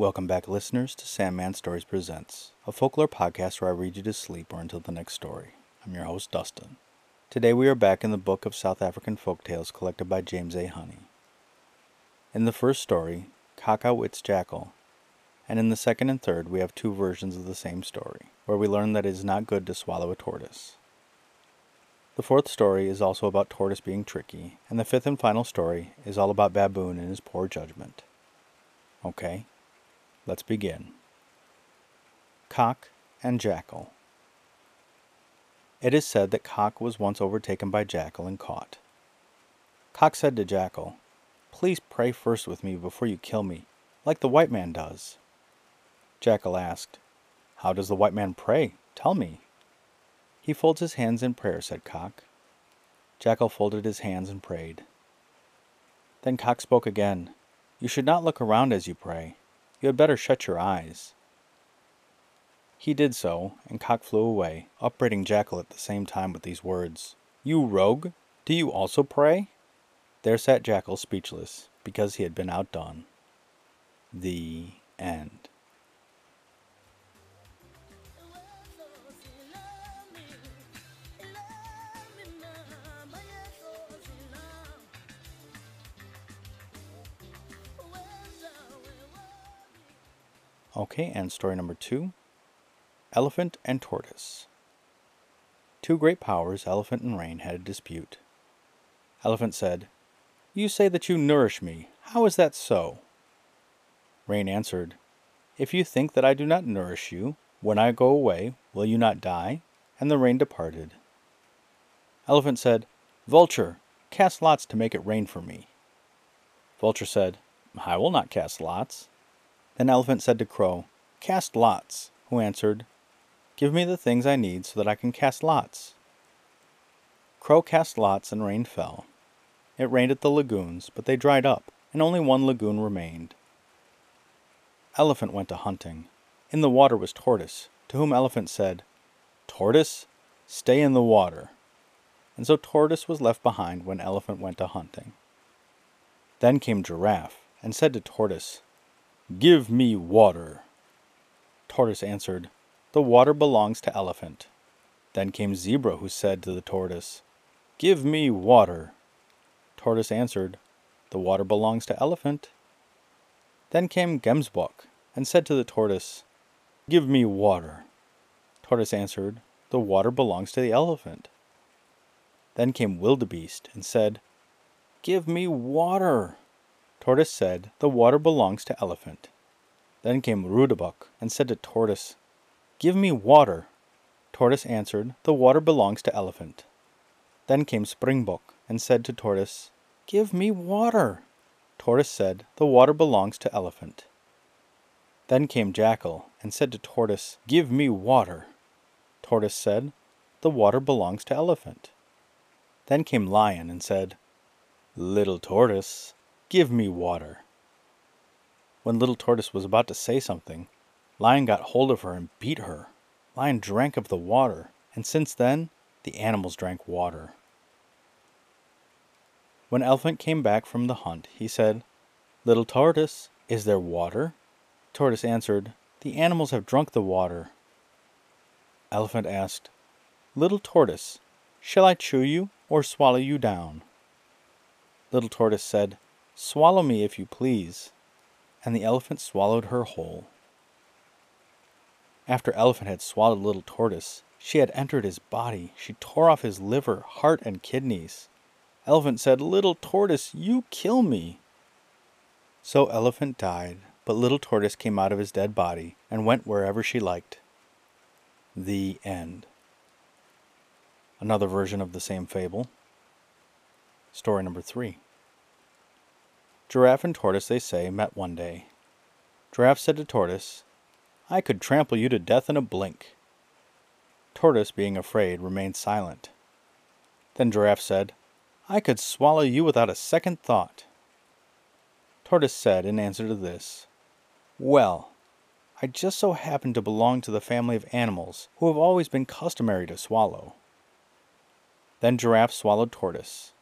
Welcome back, listeners, to Sandman Stories Presents, a folklore podcast where I read you to sleep or until the next story. I'm your host, Dustin. Today we are back in the book of South African folk tales collected by James A. Honey. In the first story, Cock outwits Jackal, and in the second and third we have two versions of the same story, where we learn that it is not good to swallow a tortoise. The fourth story is also about Tortoise being tricky, and the fifth and final story is all about Baboon and his poor judgment. Okay, let's begin. Cock and Jackal. It is said that Cock was once overtaken by Jackal and caught. Cock said to Jackal, Please pray first with me before you kill me, like the white man does. Jackal asked, How does the white man pray? Tell me. He folds his hands in prayer, said Cock. Jackal folded his hands and prayed. Then Cock spoke again. You should not look around as you pray. You had better shut your eyes. He did so, and Cock flew away, upbraiding Jackal at the same time with these words You rogue! Do you also pray? There sat Jackal speechless, because he had been outdone. The end. Okay, and story number two Elephant and Tortoise. Two great powers, Elephant and Rain, had a dispute. Elephant said, You say that you nourish me. How is that so? Rain answered, If you think that I do not nourish you, when I go away, will you not die? And the rain departed. Elephant said, Vulture, cast lots to make it rain for me. Vulture said, I will not cast lots. Then Elephant said to Crow, Cast lots, who answered, Give me the things I need so that I can cast lots. Crow cast lots and rain fell. It rained at the lagoons, but they dried up, and only one lagoon remained. Elephant went a hunting. In the water was Tortoise, to whom Elephant said, Tortoise, stay in the water. And so Tortoise was left behind when Elephant went a hunting. Then came Giraffe, and said to Tortoise, Give me water. Tortoise answered, The water belongs to Elephant. Then came Zebra, who said to the Tortoise, Give me water. Tortoise answered, The water belongs to Elephant. Then came Gemsbok, and said to the Tortoise, Give me water. Tortoise answered, The water belongs to the Elephant. Then came Wildebeest, and said, Give me water. Tortoise said, The water belongs to Elephant. Then came Roodebok and said to Tortoise, Give me water. Tortoise answered, The water belongs to Elephant. Then came Springbok and said to Tortoise, Give me water. Tortoise said, The water belongs to Elephant. Then came Jackal and said to Tortoise, Give me water. Tortoise said, The water belongs to Elephant. Then came Lion and said, Little Tortoise, Give me water. When Little Tortoise was about to say something, Lion got hold of her and beat her. Lion drank of the water, and since then, the animals drank water. When Elephant came back from the hunt, he said, Little Tortoise, is there water? Tortoise answered, The animals have drunk the water. Elephant asked, Little Tortoise, shall I chew you or swallow you down? Little Tortoise said, Swallow me if you please. And the elephant swallowed her whole. After Elephant had swallowed Little Tortoise, she had entered his body. She tore off his liver, heart, and kidneys. Elephant said, Little Tortoise, you kill me. So Elephant died, but Little Tortoise came out of his dead body and went wherever she liked. The end. Another version of the same fable. Story number three. Giraffe and Tortoise, they say, met one day. Giraffe said to Tortoise, I could trample you to death in a blink. Tortoise, being afraid, remained silent. Then Giraffe said, I could swallow you without a second thought. Tortoise said in answer to this, Well, I just so happen to belong to the family of animals who have always been customary to swallow. Then Giraffe swallowed Tortoise,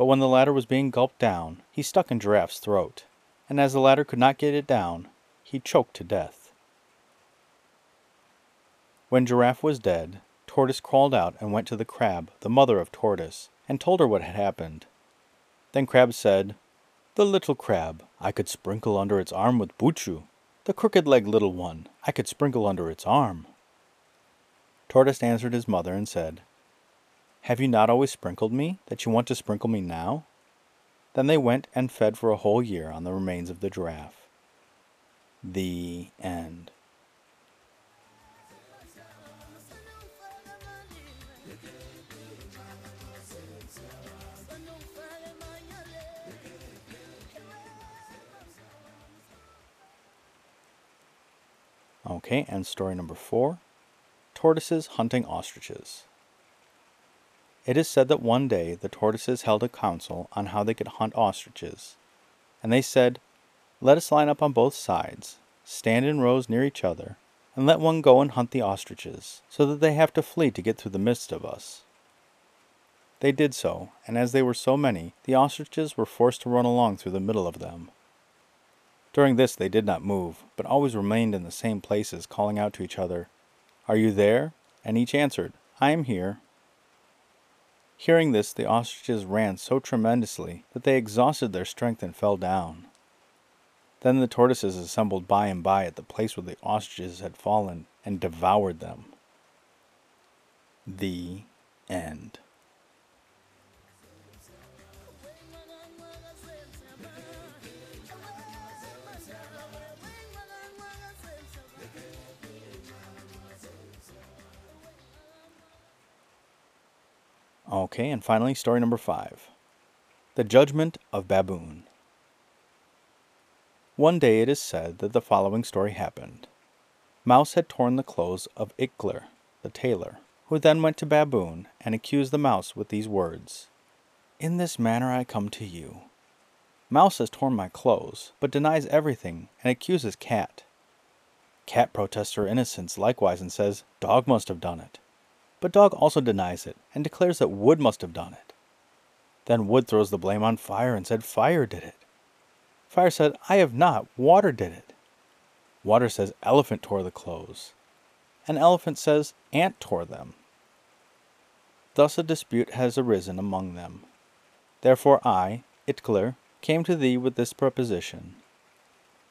but when the latter was being gulped down, he stuck in Giraffe's throat, and as the latter could not get it down, he choked to death. When Giraffe was dead, Tortoise crawled out and went to the Crab, the mother of Tortoise, and told her what had happened. Then Crab said, The little crab, I could sprinkle under its arm with Buchu. The crooked legged little one, I could sprinkle under its arm. Tortoise answered his mother and said, Have you not always sprinkled me, that you want to sprinkle me now? Then they went and fed for a whole year on the remains of the giraffe. The end. Okay, and story number four Tortoises hunting ostriches. It is said that one day the tortoises held a council on how they could hunt ostriches. And they said, Let us line up on both sides, stand in rows near each other, and let one go and hunt the ostriches, so that they have to flee to get through the midst of us. They did so, and as they were so many, the ostriches were forced to run along through the middle of them. During this they did not move, but always remained in the same places, calling out to each other, Are you there? And each answered, I am here. Hearing this, the ostriches ran so tremendously that they exhausted their strength and fell down. Then the tortoises assembled by and by at the place where the ostriches had fallen and devoured them. The end. Okay, and finally, story number five The Judgment of Baboon. One day it is said that the following story happened Mouse had torn the clothes of Itkler, the tailor, who then went to Baboon and accused the mouse with these words In this manner I come to you. Mouse has torn my clothes, but denies everything and accuses Cat. Cat protests her innocence likewise and says Dog must have done it. But Dog also denies it and declares that Wood must have done it. Then Wood throws the blame on Fire and said Fire did it. Fire said, I have not, Water did it. Water says Elephant tore the clothes. And Elephant says Ant tore them. Thus a dispute has arisen among them. Therefore I, Itkler, came to thee with this proposition.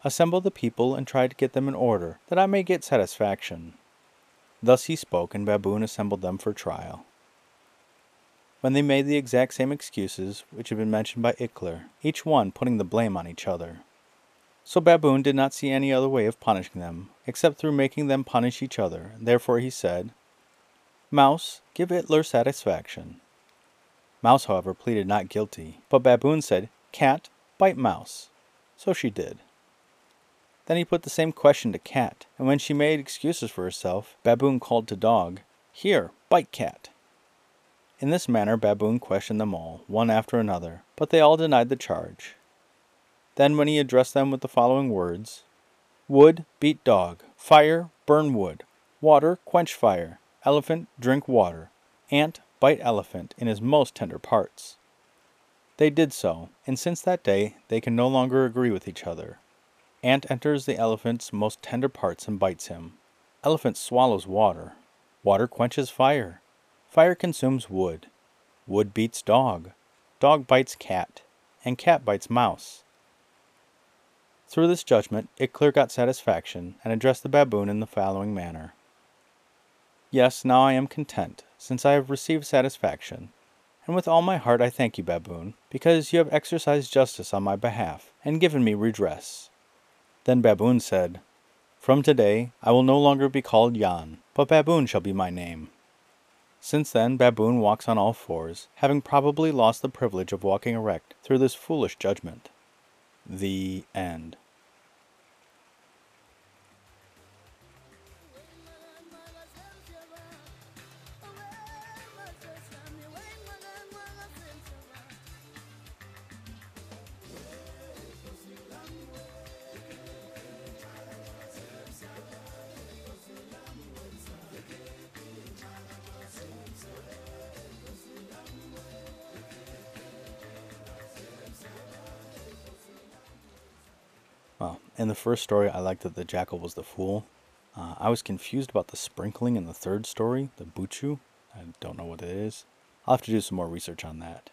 Assemble the people and try to get them in order, that I may get satisfaction. Thus he spoke, and Baboon assembled them for trial. When they made the exact same excuses which had been mentioned by Itkler, each one putting the blame on each other. So Baboon did not see any other way of punishing them, except through making them punish each other. Therefore he said, Mouse, give Itkler satisfaction. Mouse, however, pleaded not guilty, but Baboon said, Cat, bite Mouse. So she did. Then he put the same question to Cat, and when she made excuses for herself, Baboon called to Dog, Here, bite Cat. In this manner Baboon questioned them all, one after another, but they all denied the charge. Then when he addressed them with the following words, Wood, beat dog, fire, burn wood, water, quench fire, elephant, drink water, ant, bite elephant in his most tender parts. They did so, and since that day they can no longer agree with each other. Ant enters the elephant's most tender parts and bites him. Elephant swallows water. Water quenches fire. Fire consumes wood. Wood beats dog. Dog bites cat. And cat bites mouse. Through this judgment, Itkler got satisfaction and addressed the baboon in the following manner Yes, now I am content, since I have received satisfaction. And with all my heart I thank you, baboon, because you have exercised justice on my behalf and given me redress. Then Baboon said, From today I will no longer be called Jan, but Baboon shall be my name. Since then, Baboon walks on all fours, having probably lost the privilege of walking erect through this foolish judgment. The End. Well, in the first story, I liked that the jackal was the fool. Uh, I was confused about the sprinkling in the third story, the buchu. I don't know what it is. I'll have to do some more research on that.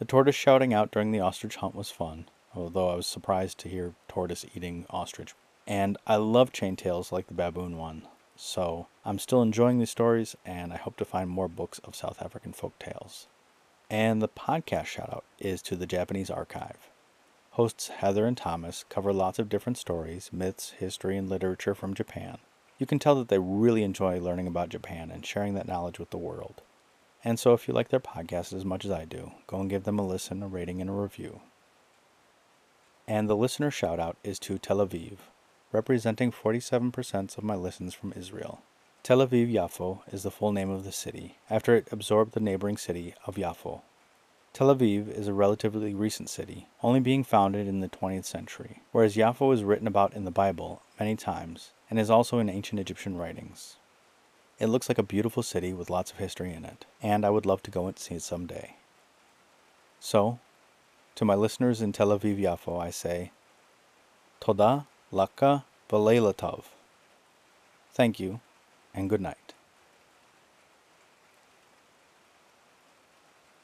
The tortoise shouting out during the ostrich hunt was fun, although I was surprised to hear tortoise eating ostrich. And I love chain tales like the baboon one, so I'm still enjoying these stories and I hope to find more books of South African folk tales. And the podcast shout out is to the Japanese Archive. Hosts Heather and Thomas cover lots of different stories, myths, history, and literature from Japan. You can tell that they really enjoy learning about Japan and sharing that knowledge with the world. And so, if you like their podcast as much as I do, go and give them a listen, a rating, and a review. And the listener shout out is to Tel Aviv, representing 47% of my listens from Israel. Tel Aviv Yafo is the full name of the city, after it absorbed the neighboring city of Yafo. Tel Aviv is a relatively recent city, only being founded in the 20th century, whereas Yafo is written about in the Bible many times and is also in ancient Egyptian writings. It looks like a beautiful city with lots of history in it, and I would love to go and see it someday. So, to my listeners in Tel Aviv Yafo, I say, Toda Laka Tov. Thank you, and good night.